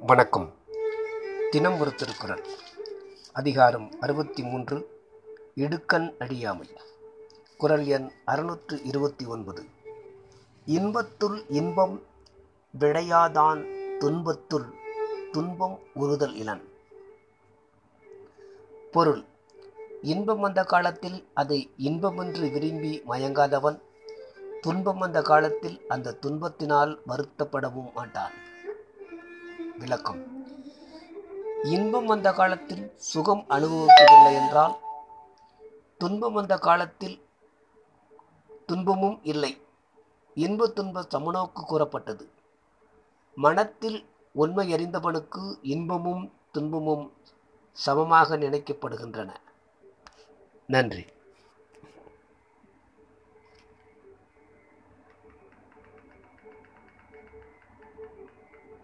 வணக்கம். தினம் ஒரு திருக்குறள். அதிகாரம் அறுபத்தி மூன்று இடுக்கண் அடியாமை குரல் எண் அறுநூற்று இருபத்தி ஒன்பது இன்பத்துள் இன்பம் விளையாதான் துன்பத்துள் துன்பம் உறுதல் இளன் பொருள். இன்பம் வந்த காலத்தில் அதை இன்பமென்று விரும்பி மயங்காதவன் துன்பம் வந்த காலத்தில் அந்த துன்பத்தினால் வருத்தப்படவும் மாட்டான். விளக்கம். இன்பம் வந்த காலத்தில் சுகம் அனுபவிக்கவில்லை என்றால் துன்பம் வந்த காலத்தில் துன்பமும் இல்லை. இன்ப துன்ப சமநோக்கு கூறப்பட்டது. மனத்தில் உண்மை அறிந்தவனுக்கு இன்பமும் துன்பமும் சமமாக நினைக்கப்படுகின்றன. நன்றி.